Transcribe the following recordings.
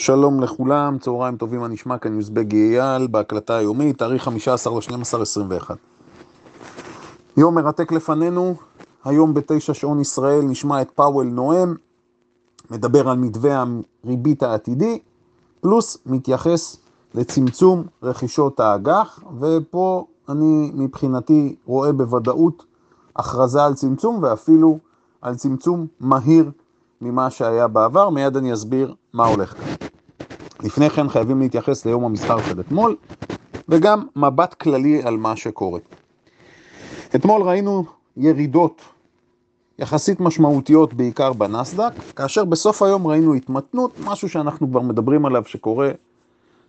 שלום לכולם, צהריים טובים, מה נשמע? כאן יוזבג אייל בהקלטה היומית, תאריך 15 ל-12 21. יום מרתק לפנינו, היום בתשע שעון ישראל נשמע את פאוול נואם, מדבר על מתווה הריבית העתידי, פלוס מתייחס לצמצום רכישות האג"ח, ופה אני מבחינתי רואה בוודאות הכרזה על צמצום ואפילו על צמצום מהיר ממה שהיה בעבר, מיד אני אסביר מה הולך כאן. לפני כן חייבים להתייחס ליום המסחר של אתמול, וגם מבט כללי על מה שקורה. אתמול ראינו ירידות יחסית משמעותיות בעיקר בנסדק, כאשר בסוף היום ראינו התמתנות, משהו שאנחנו כבר מדברים עליו שקורה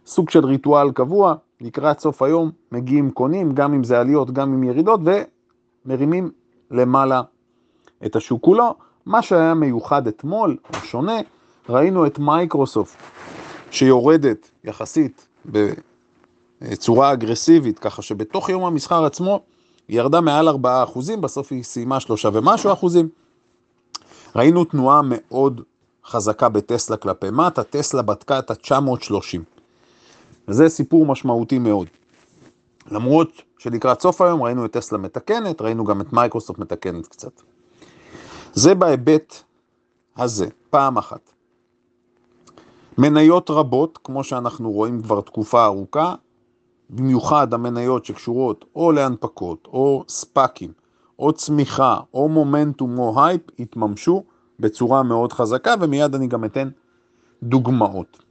סוג של ריטואל קבוע, לקראת סוף היום מגיעים קונים, גם אם זה עליות, גם אם ירידות, ומרימים למעלה את השוק כולו. מה שהיה מיוחד אתמול, שונה, ראינו את מייקרוסופט שיורדת יחסית בצורה אגרסיבית, ככה שבתוך יום המסחר עצמו היא ירדה מעל 4 אחוזים, בסוף היא סיימה 3 ומשהו אחוזים. ראינו תנועה מאוד חזקה בטסלה כלפי מטה, טסלה בדקה את ה-930. וזה סיפור משמעותי מאוד. למרות שלקראת סוף היום ראינו את טסלה מתקנת, ראינו גם את מייקרוסופט מתקנת קצת. זה בהיבט הזה, פעם אחת. מניות רבות, כמו שאנחנו רואים כבר תקופה ארוכה, במיוחד המניות שקשורות או להנפקות, או ספאקים, או צמיחה, או מומנטום, או הייפ, התממשו בצורה מאוד חזקה, ומיד אני גם אתן דוגמאות.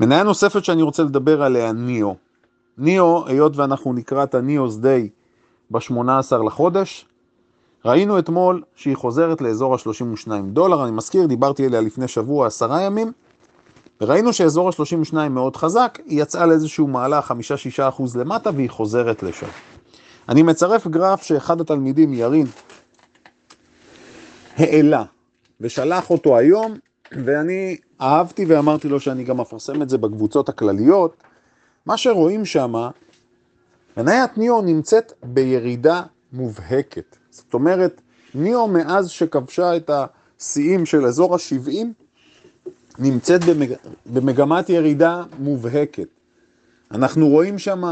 מניה נוספת שאני רוצה לדבר עליה, ניאו. ניאו, היות ואנחנו נקרא את הניאוס דיי ב-18 לחודש, ראינו אתמול שהיא חוזרת לאזור ה-32 דולר, אני מזכיר, דיברתי עליה לפני שבוע, עשרה ימים, וראינו שאזור ה-32 מאוד חזק, היא יצאה לאיזשהו מהלך 5-6% למטה והיא חוזרת לשם. אני מצרף גרף שאחד התלמידים, ירין, העלה ושלח אותו היום, ואני אהבתי ואמרתי לו שאני גם אפרסם את זה בקבוצות הכלליות. מה שרואים שם, מניית ניאו נמצאת בירידה מובהקת. זאת אומרת, ניאו מאז שכבשה את השיאים של אזור ה-70, נמצאת במג... במגמת ירידה מובהקת. אנחנו רואים שם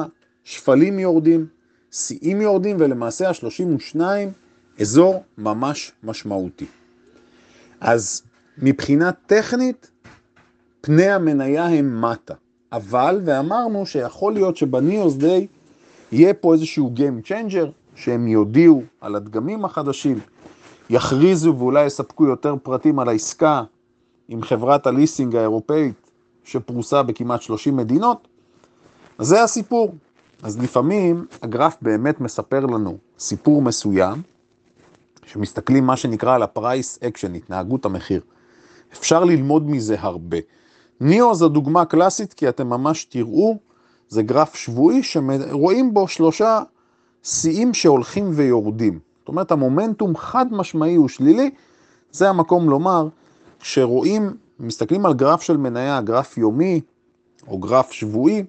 שפלים יורדים, שיאים יורדים, ולמעשה ה-32 אזור ממש משמעותי. אז מבחינה טכנית, פני המניה הם מטה. אבל, ואמרנו שיכול להיות שבניוס דיי יהיה פה איזשהו Game Changer, שהם יודיעו על הדגמים החדשים, יכריזו ואולי יספקו יותר פרטים על העסקה עם חברת הליסינג האירופאית שפרוסה בכמעט 30 מדינות, אז זה הסיפור. אז לפעמים הגרף באמת מספר לנו סיפור מסוים, שמסתכלים מה שנקרא על ה price action, התנהגות המחיר. אפשר ללמוד מזה הרבה. ניאו זו דוגמה קלאסית כי אתם ממש תראו, זה גרף שבועי שרואים בו שלושה שיאים שהולכים ויורדים. זאת אומרת, המומנטום חד משמעי הוא שלילי, זה המקום לומר, שרואים, מסתכלים על גרף של מניה, גרף יומי או גרף שבועי,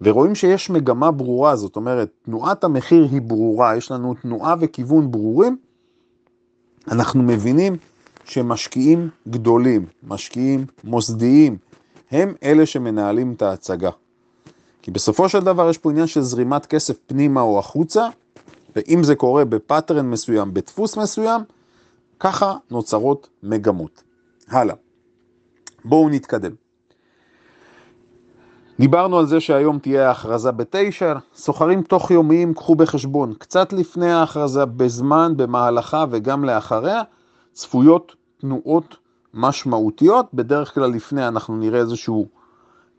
ורואים שיש מגמה ברורה, זאת אומרת, תנועת המחיר היא ברורה, יש לנו תנועה וכיוון ברורים, אנחנו מבינים שמשקיעים גדולים, משקיעים מוסדיים, הם אלה שמנהלים את ההצגה. כי בסופו של דבר יש פה עניין של זרימת כסף פנימה או החוצה, ואם זה קורה בפאטרן מסוים, בדפוס מסוים, ככה נוצרות מגמות. הלאה. בואו נתקדם. דיברנו על זה שהיום תהיה ההכרזה בתשע, סוחרים תוך יומיים, קחו בחשבון, קצת לפני ההכרזה, בזמן, במהלכה וגם לאחריה, צפויות תנועות משמעותיות, בדרך כלל לפני אנחנו נראה איזשהו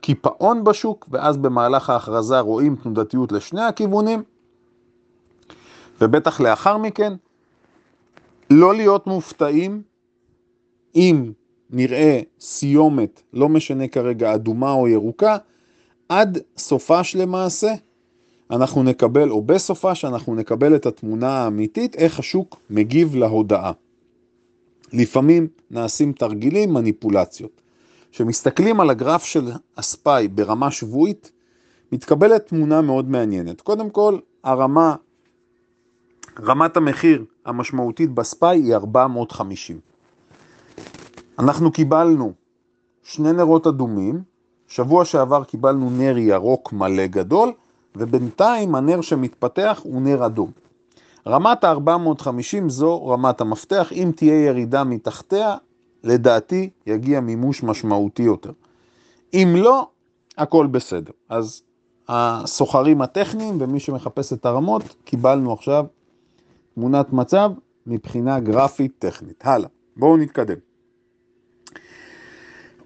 קיפאון בשוק, ואז במהלך ההכרזה רואים תנודתיות לשני הכיוונים, ובטח לאחר מכן, לא להיות מופתעים אם נראה סיומת, לא משנה כרגע אדומה או ירוקה, עד סופש למעשה, אנחנו נקבל, או בסופה שאנחנו נקבל את התמונה האמיתית, איך השוק מגיב להודעה. לפעמים נעשים תרגילים, מניפולציות. כשמסתכלים על הגרף של הספאי ברמה שבועית, מתקבלת תמונה מאוד מעניינת. קודם כל, הרמה, רמת המחיר המשמעותית בספאי היא 450. אנחנו קיבלנו שני נרות אדומים, שבוע שעבר קיבלנו נר ירוק מלא גדול, ובינתיים הנר שמתפתח הוא נר אדום. רמת ה-450 זו רמת המפתח, אם תהיה ירידה מתחתיה, לדעתי יגיע מימוש משמעותי יותר. אם לא, הכל בסדר. אז הסוחרים הטכניים ומי שמחפש את הרמות, קיבלנו עכשיו תמונת מצב מבחינה גרפית טכנית. הלאה, בואו נתקדם.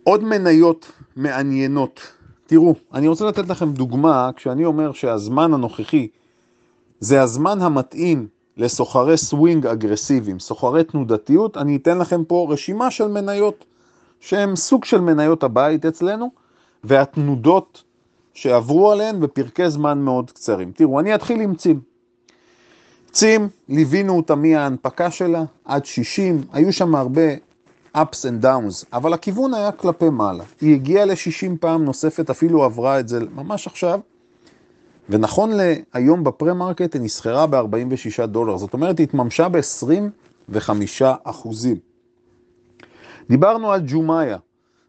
עוד מניות מעניינות. תראו, אני רוצה לתת לכם דוגמה, כשאני אומר שהזמן הנוכחי זה הזמן המתאים לסוחרי סווינג אגרסיביים, סוחרי תנודתיות, אני אתן לכם פה רשימה של מניות שהם סוג של מניות הבית אצלנו, והתנודות שעברו עליהן בפרקי זמן מאוד קצרים. תראו, אני אתחיל עם צים. צים, ליווינו אותה מההנפקה שלה עד 60, היו שם הרבה ups and downs, אבל הכיוון היה כלפי מעלה. היא הגיעה ל-60 פעם נוספת, אפילו עברה את זה ממש עכשיו, ונכון להיום בפרה-מרקט היא נסחרה ב-46 דולר, זאת אומרת היא התממשה ב-25 אחוזים. דיברנו על ג'ומיה,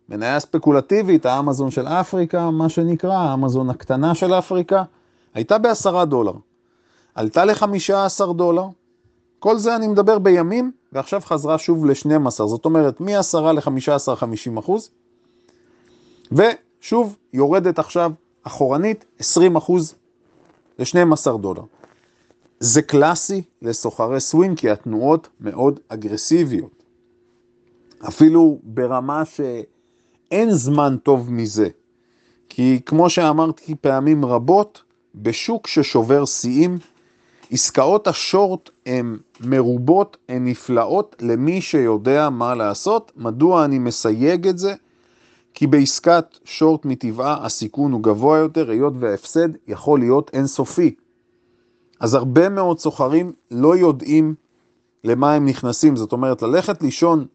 מניה ספקולטיבית, האמזון של אפריקה, מה שנקרא, האמזון הקטנה של אפריקה, הייתה ב-10 דולר. עלתה ל-15 דולר, כל זה אני מדבר בימים, ועכשיו חזרה שוב ל-12, זאת אומרת מ-10 ל-15, 50 אחוז, ושוב יורדת עכשיו אחורנית 20 אחוז ל-12 דולר. זה קלאסי לסוחרי סווינג, כי התנועות מאוד אגרסיביות. אפילו ברמה שאין זמן טוב מזה. כי כמו שאמרתי פעמים רבות, בשוק ששובר שיאים, עסקאות השורט הן מרובות, הן נפלאות למי שיודע מה לעשות. מדוע אני מסייג את זה? כי בעסקת שורט מטבעה הסיכון הוא גבוה יותר, היות וההפסד יכול להיות אינסופי. אז הרבה מאוד סוחרים לא יודעים למה הם נכנסים, זאת אומרת ללכת לישון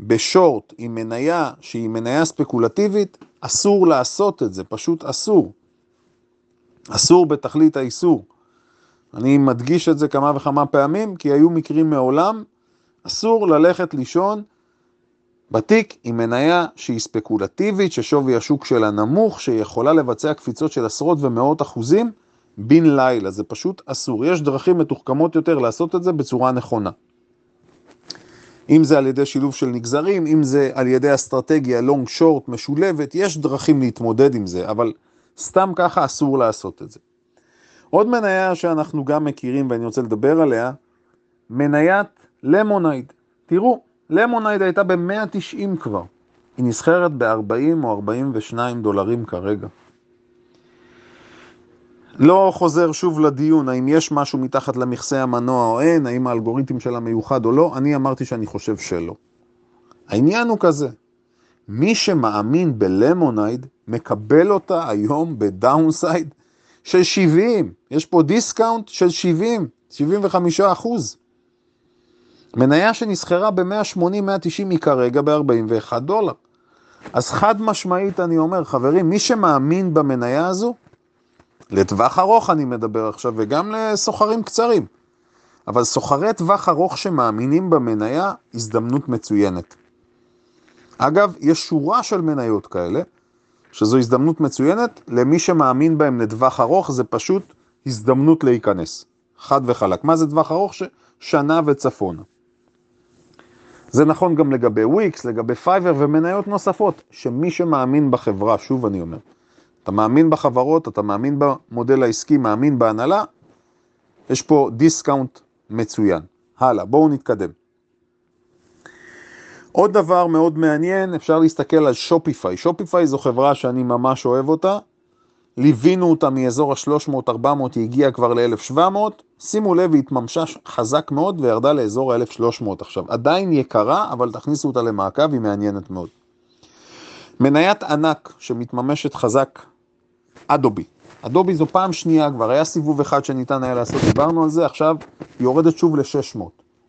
בשורט עם מניה שהיא מניה ספקולטיבית, אסור לעשות את זה, פשוט אסור. אסור בתכלית האיסור. אני מדגיש את זה כמה וכמה פעמים, כי היו מקרים מעולם, אסור ללכת לישון בתיק עם מניה שהיא ספקולטיבית, ששווי השוק שלה נמוך, שיכולה לבצע קפיצות של עשרות ומאות אחוזים בן לילה, זה פשוט אסור. יש דרכים מתוחכמות יותר לעשות את זה בצורה נכונה. אם זה על ידי שילוב של נגזרים, אם זה על ידי אסטרטגיה לונג שורט משולבת, יש דרכים להתמודד עם זה, אבל סתם ככה אסור לעשות את זה. עוד מניה שאנחנו גם מכירים ואני רוצה לדבר עליה, מניית למונייד. תראו, למונייד הייתה ב-190 כבר. היא נסחרת ב-40 או 42 דולרים כרגע. לא חוזר שוב לדיון, האם יש משהו מתחת למכסה המנוע או אין, האם האלגוריתם שלה מיוחד או לא, אני אמרתי שאני חושב שלא. העניין הוא כזה, מי שמאמין בלמונייד מקבל אותה היום ב downside של 70, יש פה discount של 70, 75 אחוז. מניה שנסחרה ב-180-190 היא כרגע ב-41 דולר. אז חד משמעית אני אומר, חברים, מי שמאמין במניה הזו, לטווח ארוך אני מדבר עכשיו, וגם לסוחרים קצרים, אבל סוחרי טווח ארוך שמאמינים במניה, הזדמנות מצוינת. אגב, יש שורה של מניות כאלה, שזו הזדמנות מצוינת, למי שמאמין בהם לטווח ארוך, זה פשוט הזדמנות להיכנס. חד וחלק. מה זה טווח ארוך? שנה וצפונה. זה נכון גם לגבי וויקס, לגבי Fiverr ומניות נוספות, שמי שמאמין בחברה, שוב אני אומר, אתה מאמין בחברות, אתה מאמין במודל העסקי, מאמין בהנהלה, יש פה דיסקאונט מצוין. הלאה, בואו נתקדם. עוד דבר מאוד מעניין, אפשר להסתכל על Shopify. Shopify זו חברה שאני ממש אוהב אותה. ליווינו אותה מאזור ה-300-400, היא הגיעה כבר ל-1700. שימו לב, היא התממשה חזק מאוד וירדה לאזור ה-1300 עכשיו. עדיין יקרה, אבל תכניסו אותה למעקב, היא מעניינת מאוד. מניית ענק שמתממשת חזק, אדובי. אדובי זו פעם שנייה, כבר היה סיבוב אחד שניתן היה לעשות, דיברנו על זה, עכשיו היא יורדת שוב ל-600.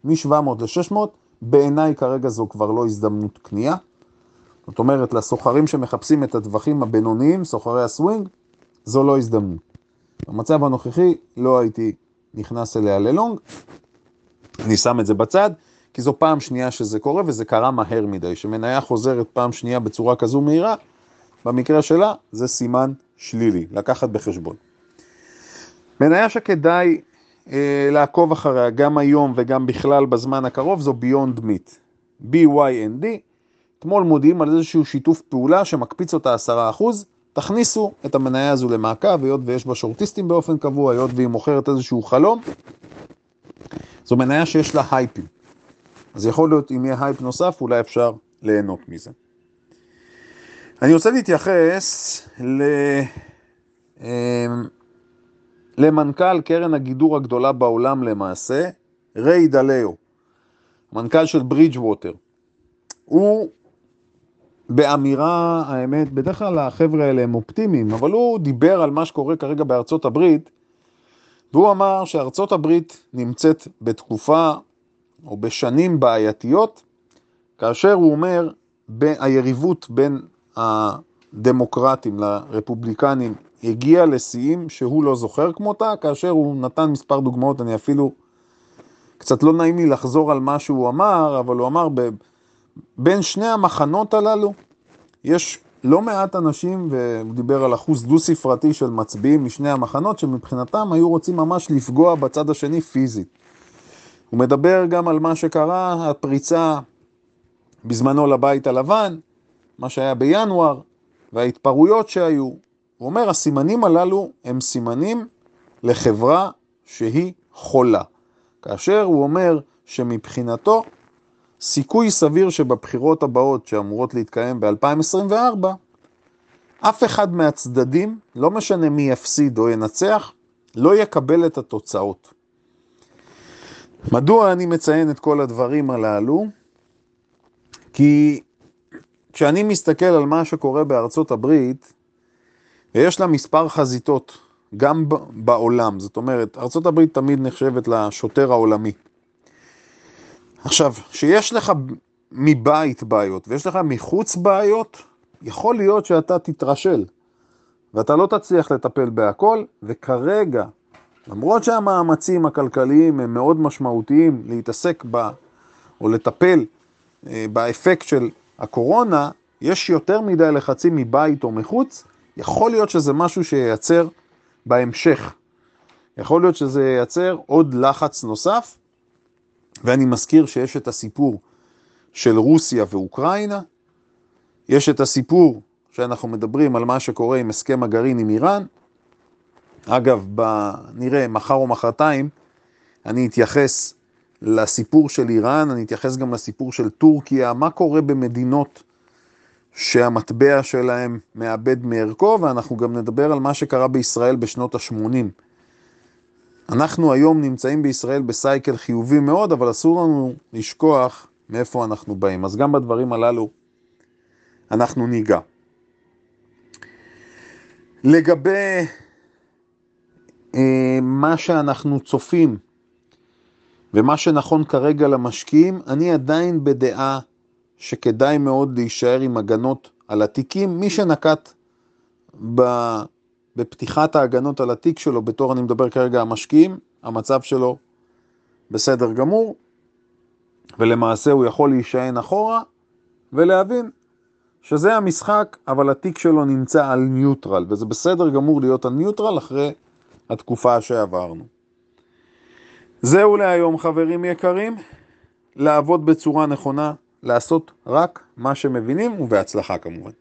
מ-700 ל-600, בעיניי כרגע זו כבר לא הזדמנות קנייה. זאת אומרת, לסוחרים שמחפשים את הטווחים הבינוניים, סוחרי הסווינג, זו לא הזדמנות. במצב הנוכחי לא הייתי נכנס אליה ללונג, אני שם את זה בצד, כי זו פעם שנייה שזה קורה, וזה קרה מהר מדי. שמניה חוזרת פעם שנייה בצורה כזו מהירה, במקרה שלה זה סימן שלילי, לקחת בחשבון. מניה שכדאי אה, לעקוב אחריה גם היום וגם בכלל בזמן הקרוב זו ביונד מיט, BYND. אתמול מודיעים על איזשהו שיתוף פעולה שמקפיץ אותה 10%, תכניסו את המניה הזו למעקב, היות ויש בה שורטיסטים באופן קבוע, היות והיא מוכרת איזשהו חלום. זו מניה שיש לה הייפים. אז יכול להיות אם יהיה הייפ נוסף, אולי אפשר ליהנות מזה. אני רוצה להתייחס ל... למנכ"ל קרן הגידור הגדולה בעולם למעשה, ריי דליו, מנכ"ל של Bridgewater. הוא באמירה, האמת, בדרך כלל החבר'ה האלה הם אופטימיים, אבל הוא דיבר על מה שקורה כרגע בארצות הברית, והוא אמר שארצות הברית נמצאת בתקופה או בשנים בעייתיות, כאשר הוא אומר, היריבות בין הדמוקרטים לרפובליקנים הגיע לשיאים שהוא לא זוכר כמותה, כאשר הוא נתן מספר דוגמאות, אני אפילו, קצת לא נעים לי לחזור על מה שהוא אמר, אבל הוא אמר, בין שני המחנות הללו, יש לא מעט אנשים, והוא דיבר על אחוז דו-ספרתי של מצביעים משני המחנות, שמבחינתם היו רוצים ממש לפגוע בצד השני פיזית. הוא מדבר גם על מה שקרה, הפריצה בזמנו לבית הלבן, מה שהיה בינואר, וההתפרעויות שהיו. הוא אומר, הסימנים הללו הם סימנים לחברה שהיא חולה. כאשר הוא אומר שמבחינתו, סיכוי סביר שבבחירות הבאות שאמורות להתקיים ב-2024, אף אחד מהצדדים, לא משנה מי יפסיד או ינצח, לא יקבל את התוצאות. מדוע אני מציין את כל הדברים הללו? כי כשאני מסתכל על מה שקורה בארצות הברית, ויש לה מספר חזיתות, גם בעולם, זאת אומרת, ארצות הברית תמיד נחשבת לשוטר העולמי. עכשיו, שיש לך מבית בעיות ויש לך מחוץ בעיות, יכול להיות שאתה תתרשל, ואתה לא תצליח לטפל בהכל, וכרגע, למרות שהמאמצים הכלכליים הם מאוד משמעותיים להתעסק ב... או לטפל אה, באפקט של הקורונה, יש יותר מדי לחצים מבית או מחוץ, יכול להיות שזה משהו שייצר בהמשך. יכול להיות שזה ייצר עוד לחץ נוסף, ואני מזכיר שיש את הסיפור של רוסיה ואוקראינה, יש את הסיפור שאנחנו מדברים על מה שקורה עם הסכם הגרעין עם איראן. אגב, ב... נראה, מחר או מחרתיים, אני אתייחס לסיפור של איראן, אני אתייחס גם לסיפור של טורקיה, מה קורה במדינות שהמטבע שלהם מאבד מערכו, ואנחנו גם נדבר על מה שקרה בישראל בשנות ה-80. אנחנו היום נמצאים בישראל בסייקל חיובי מאוד, אבל אסור לנו לשכוח מאיפה אנחנו באים. אז גם בדברים הללו אנחנו ניגע. לגבי אה, מה שאנחנו צופים ומה שנכון כרגע למשקיעים, אני עדיין בדעה שכדאי מאוד להישאר עם הגנות על התיקים. מי שנקט ב... בפתיחת ההגנות על התיק שלו, בתור אני מדבר כרגע המשקיעים, המצב שלו בסדר גמור, ולמעשה הוא יכול להישען אחורה ולהבין שזה המשחק, אבל התיק שלו נמצא על ניוטרל, וזה בסדר גמור להיות על ניוטרל אחרי התקופה שעברנו. זהו להיום חברים יקרים, לעבוד בצורה נכונה, לעשות רק מה שמבינים ובהצלחה כמובן.